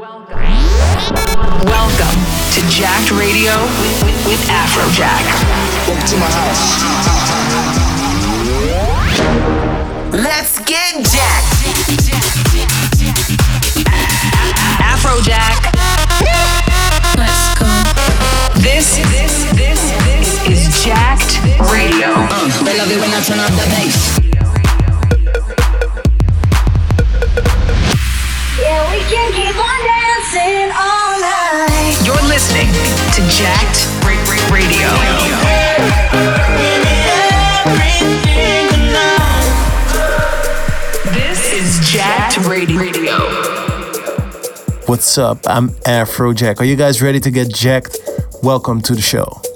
Welcome. Welcome to Jacked Radio with, with, with Afrojack. Welcome to my house. Let's get jacked. Afrojack. Let's go. This, this, this, this is Jacked Radio. Uh, they love it when I turn off the bass. You're listening to Jacked Radio. This is Jacked Radio. What's up? I'm Afrojack. Are you guys ready to get jacked? Welcome to the show.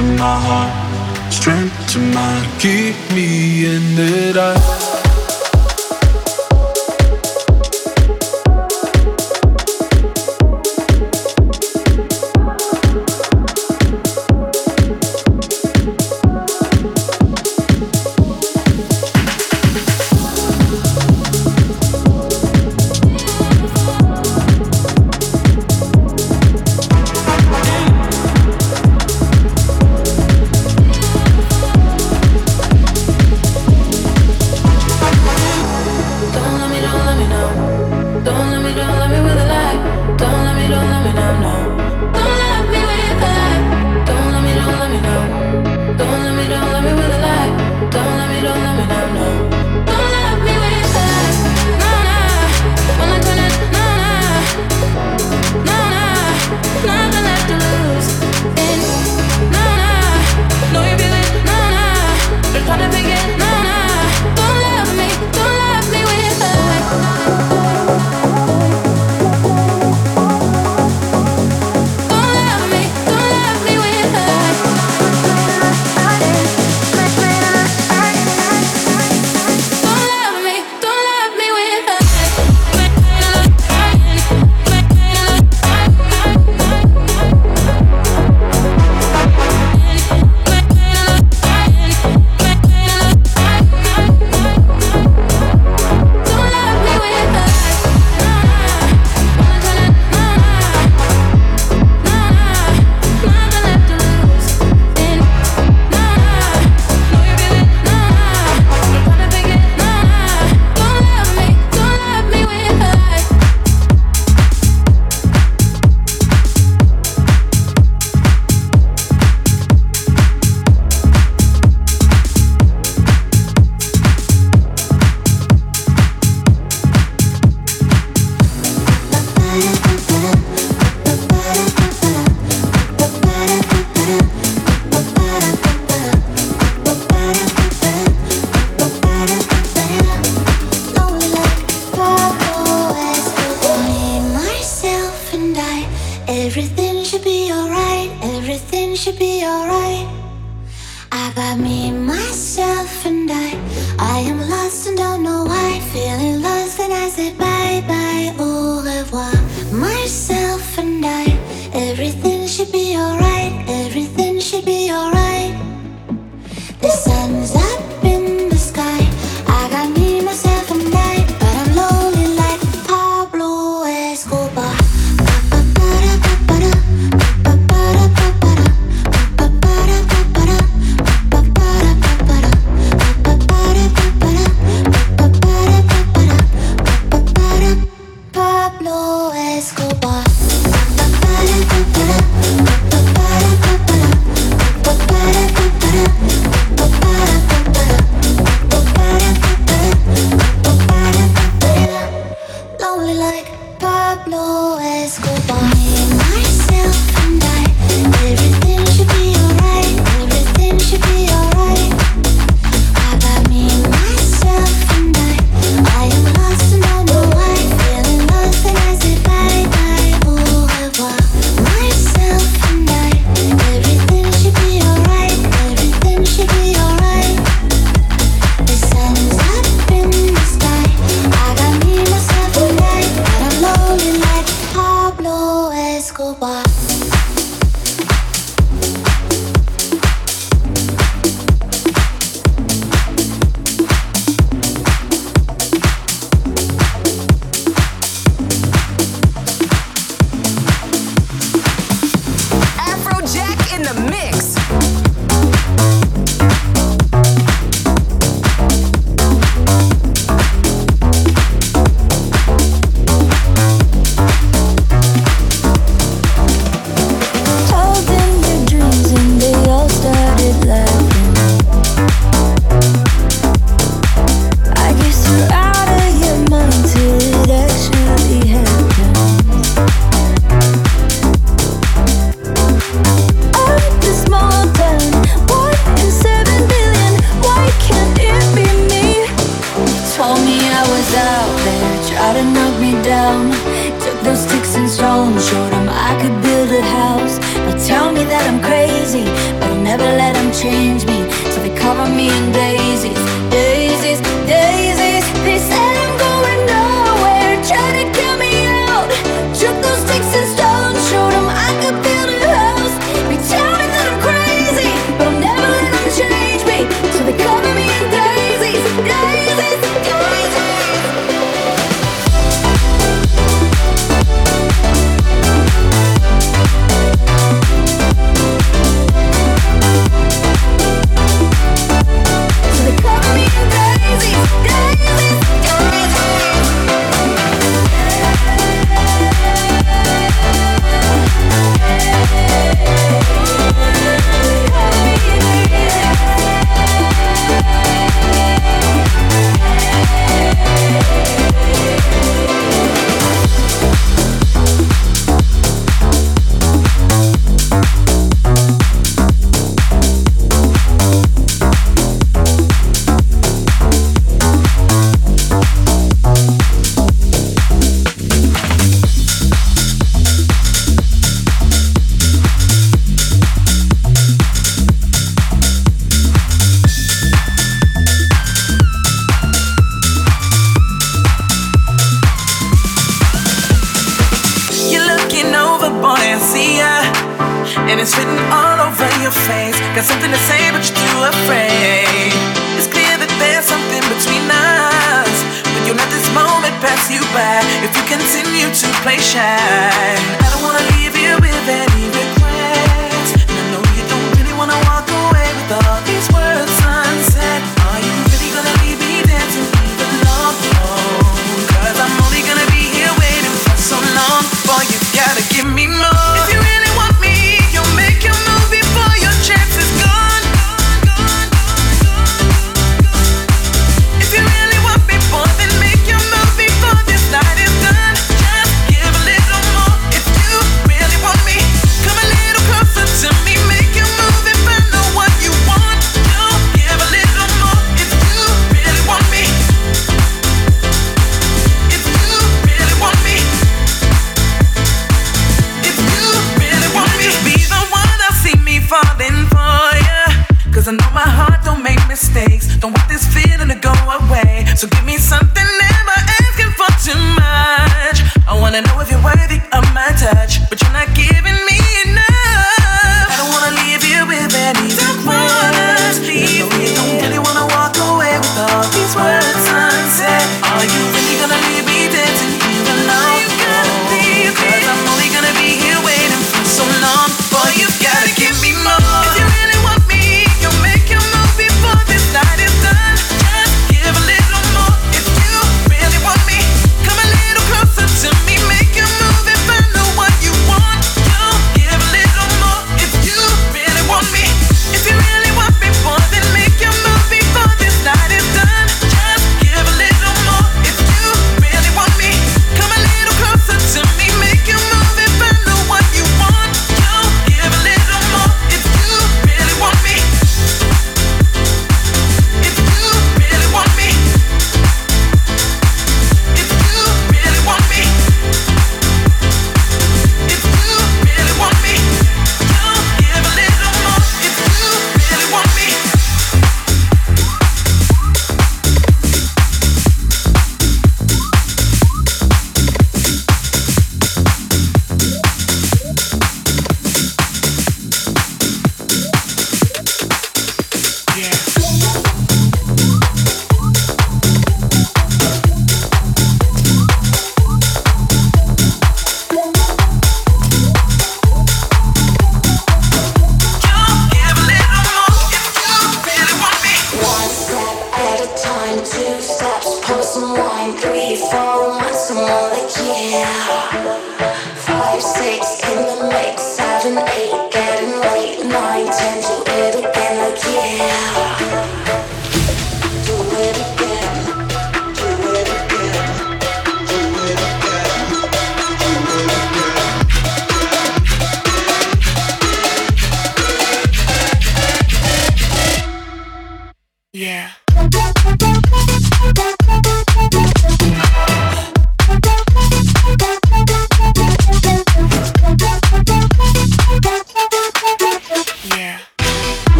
to my heart, strength to mine. Keep me in it. I.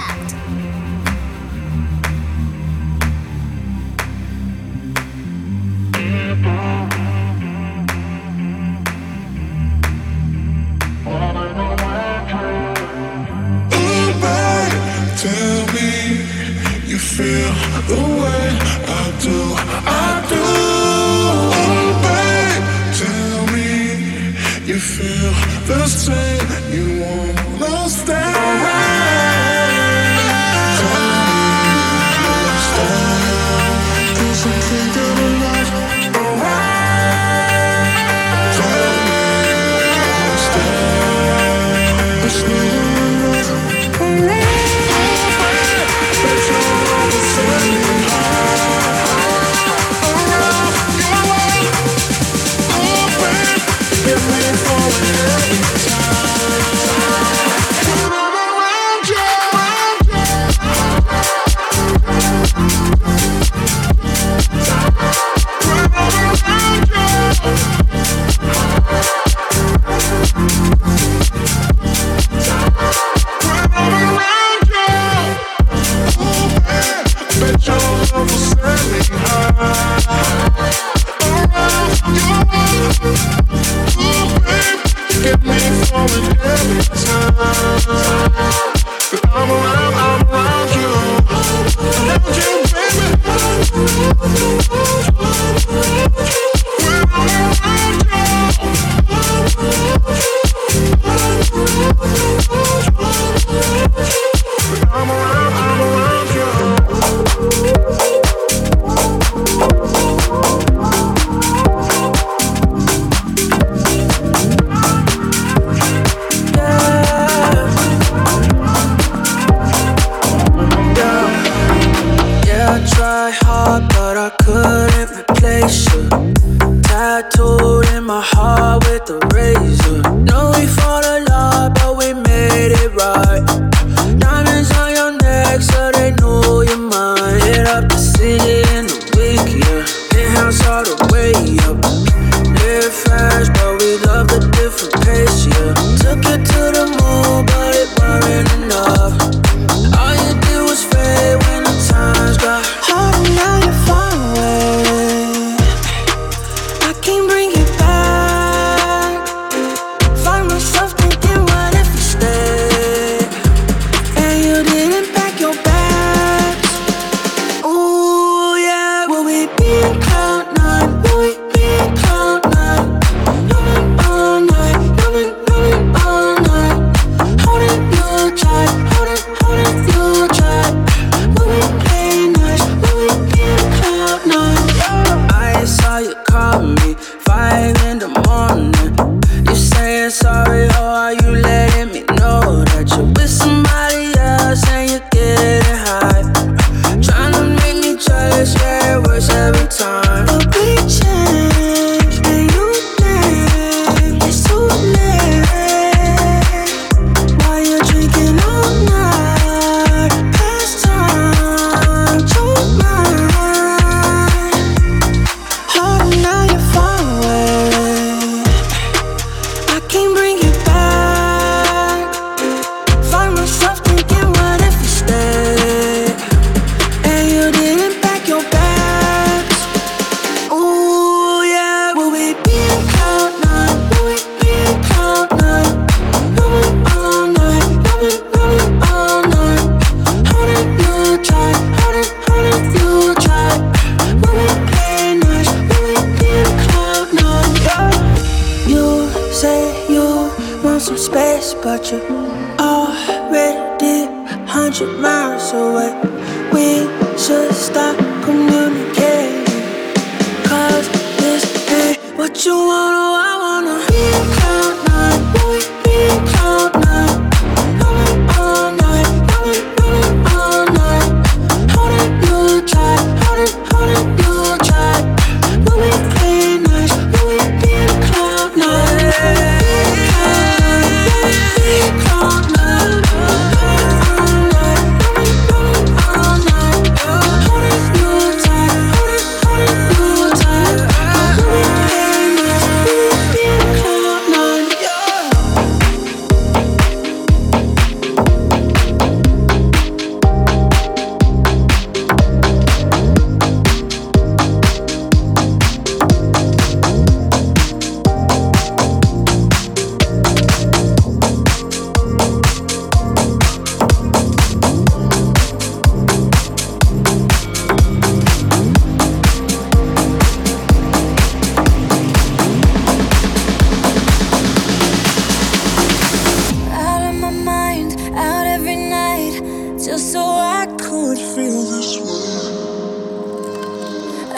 fact. Tell me you feel the way I do, I do. Oh, babe, tell me you feel the same. You wanna stay.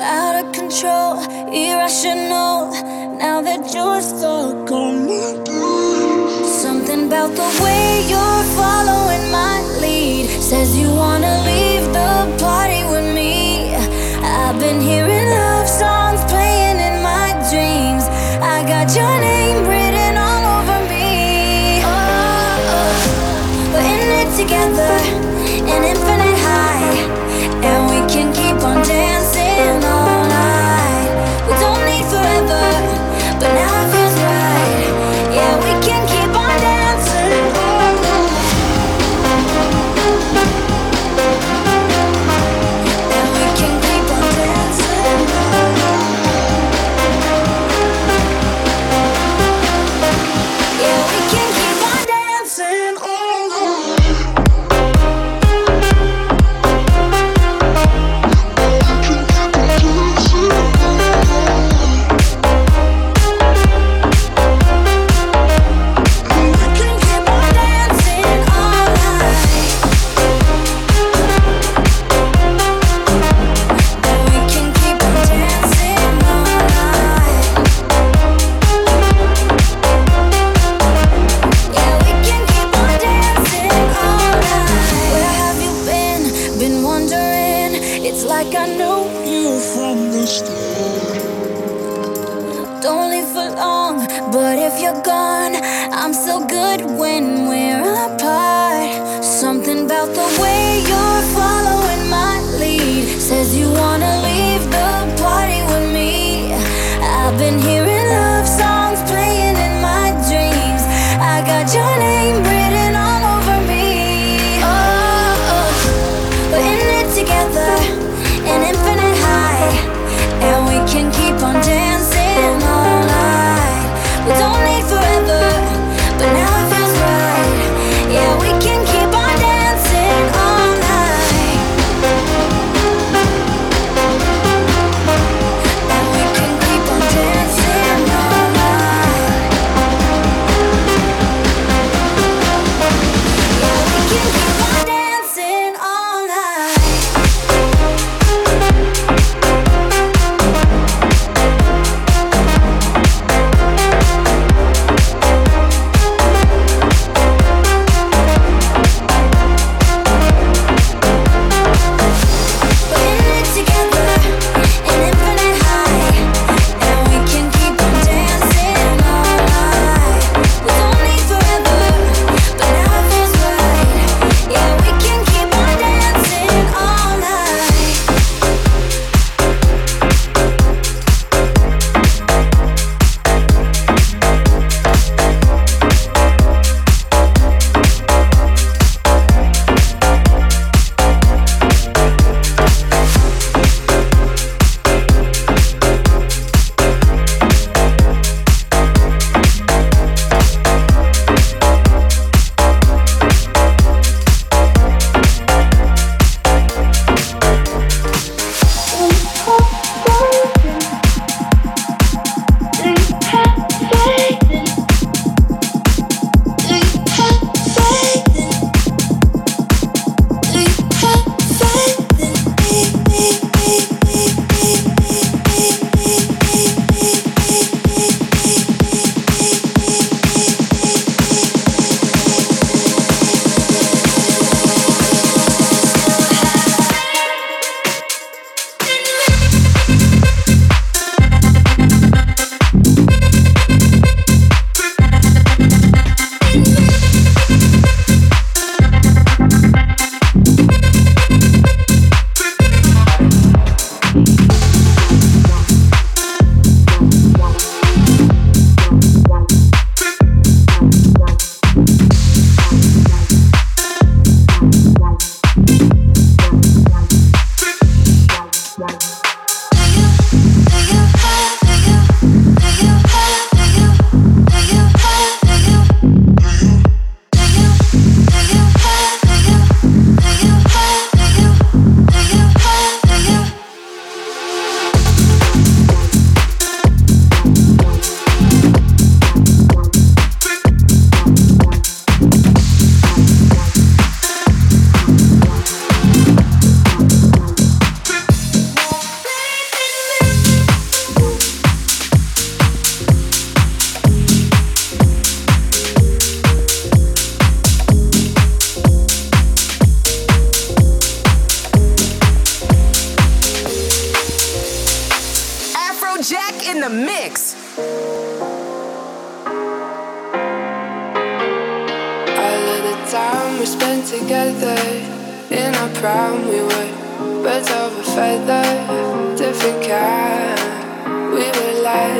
Out of control, irrational. Now that you're stuck on me. Something about the way you're following my lead says you wanna leave the party.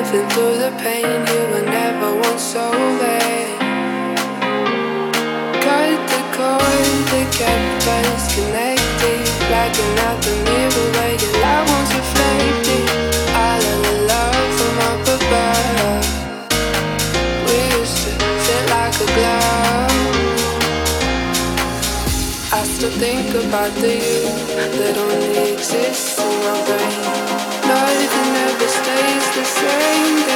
Laughing through the pain, you were never once so away. Cut the cord that kept us connected, blacking out the mirror where your light was reflected. All of the love from up above, we used to fit like a glove. I still think about the you that only exists in my brain. Nothing the same.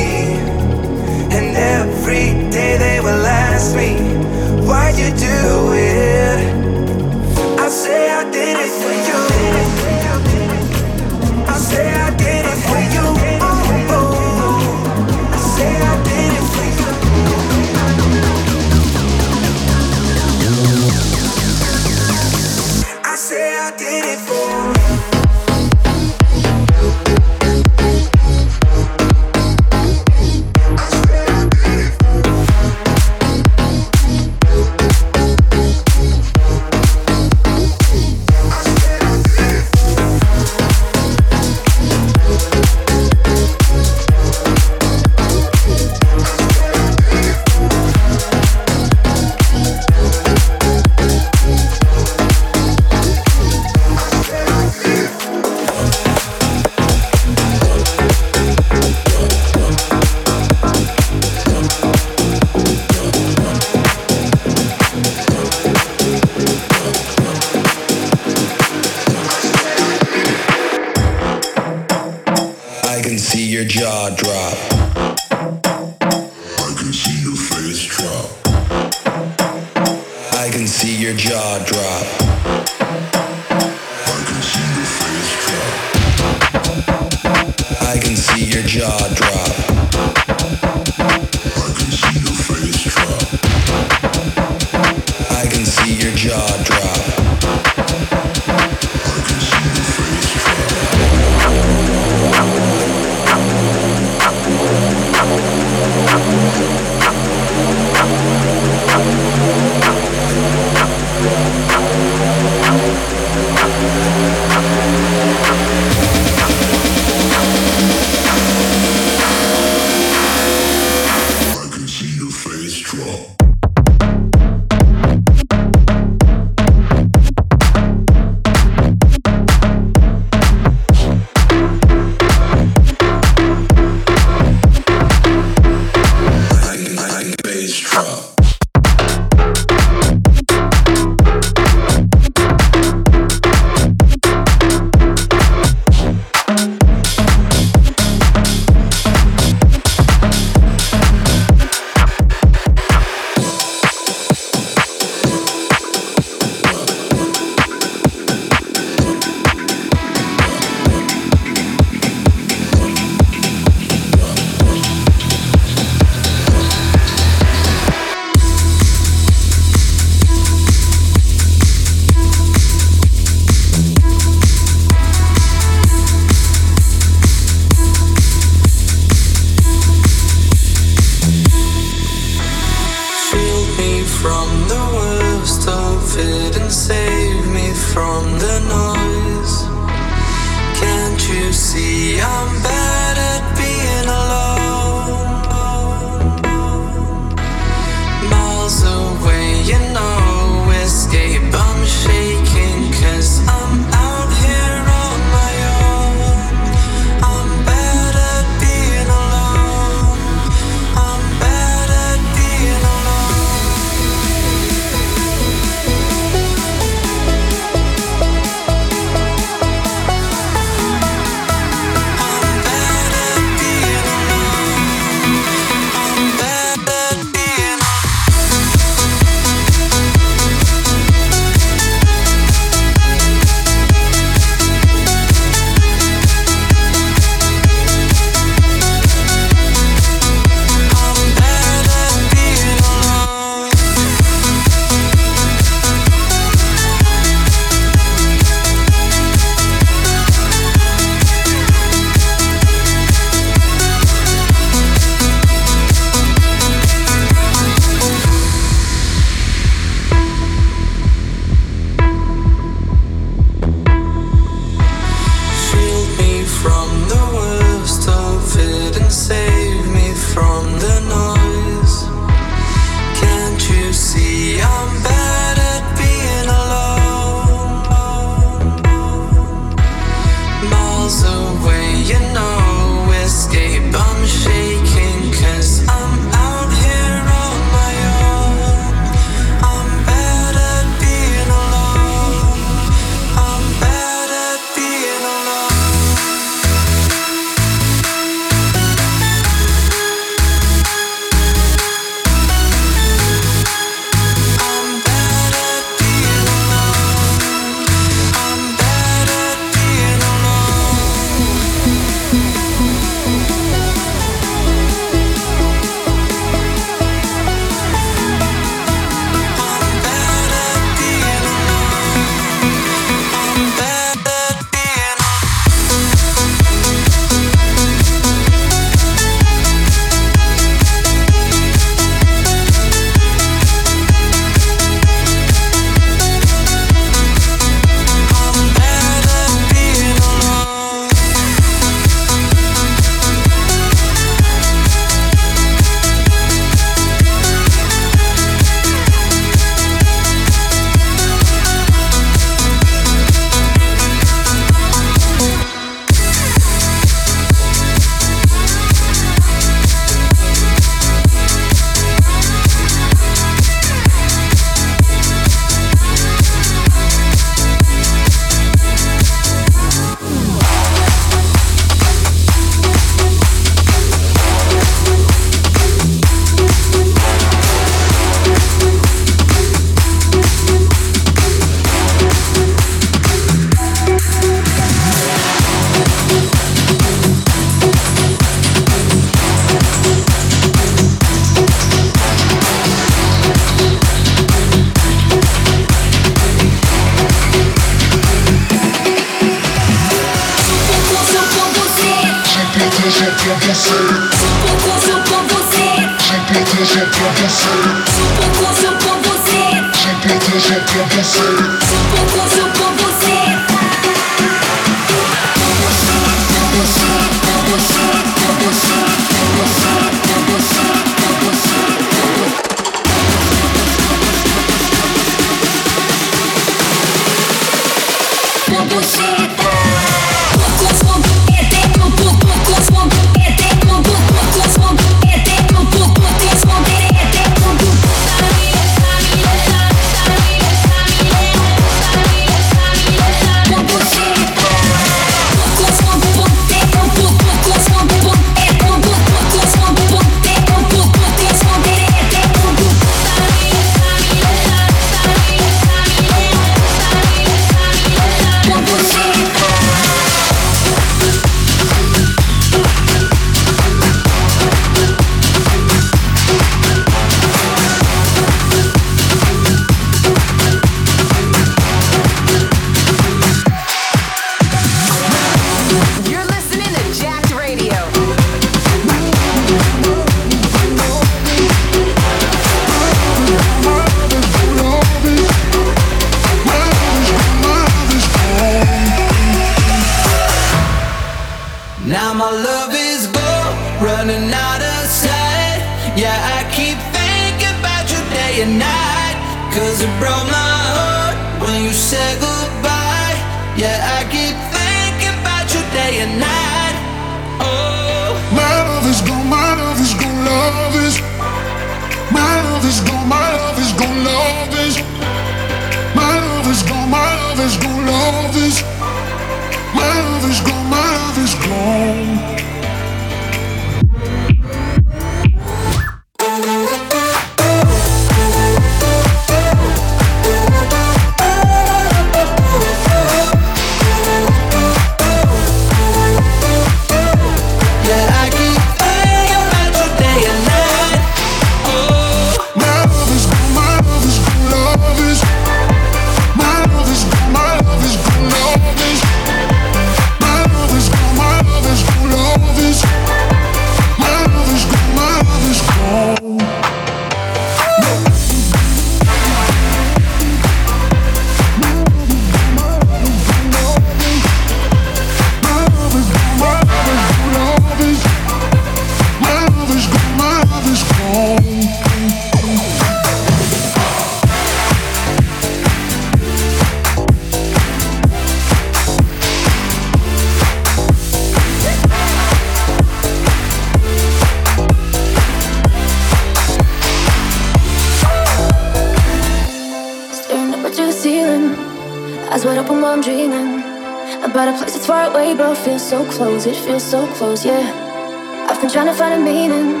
So close, it feels so close, yeah. I've been trying to find a meaning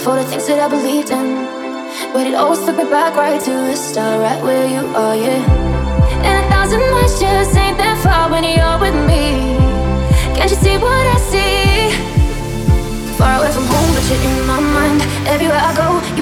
for the things that I believed in. But it always took me back right to the start, right where you are, yeah. And a thousand miles just ain't that far when you're with me. Can't you see what I see? Far away from home, but you're in my mind. Everywhere I go,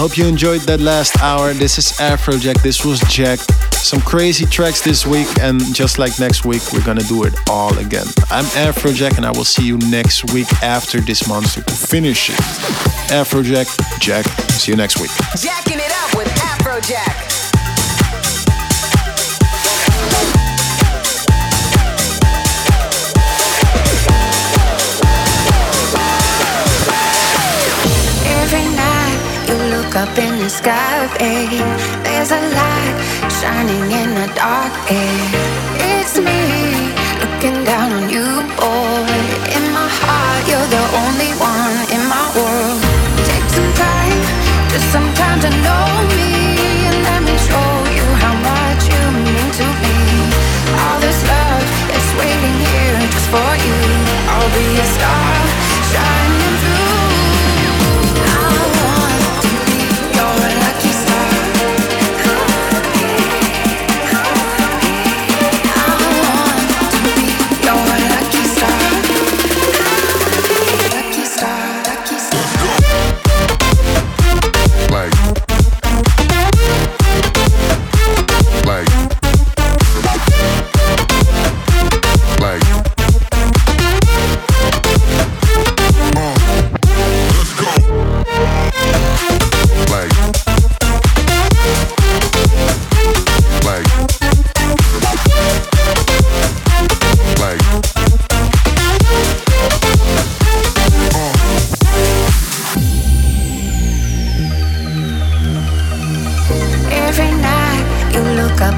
Hope you enjoyed that last hour. This is Afrojack. This was Jack. Some crazy tracks this week, and just like next week, we're gonna do it all again. I'm Afrojack, and I will see you next week after this monster to finish. Afrojack, Jack. See you next week. Jacking it up with Afrojack. Up in the sky, babe. There's a light shining in the dark air. It's me looking down on you, boy. In my heart, you're the only one in my world. Take some time, just some time to know me, and let me show you how much you mean to me. All this love is waiting here just for you. I'll be a star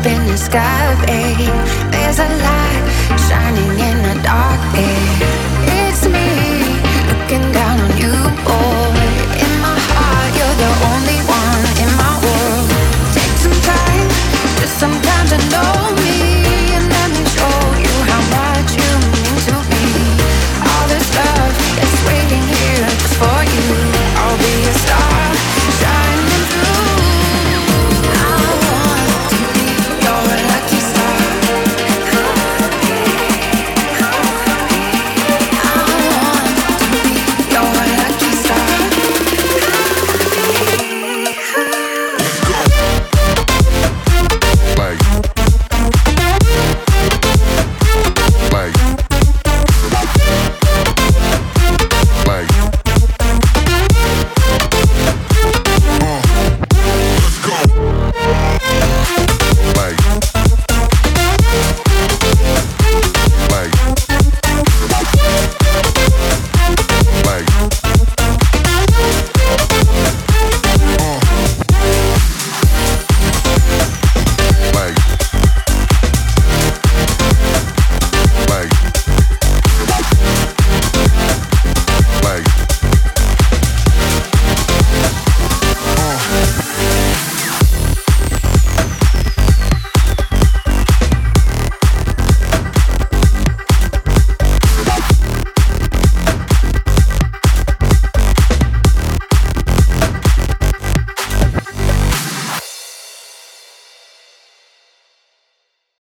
up in the sky, babe. There's a light shining in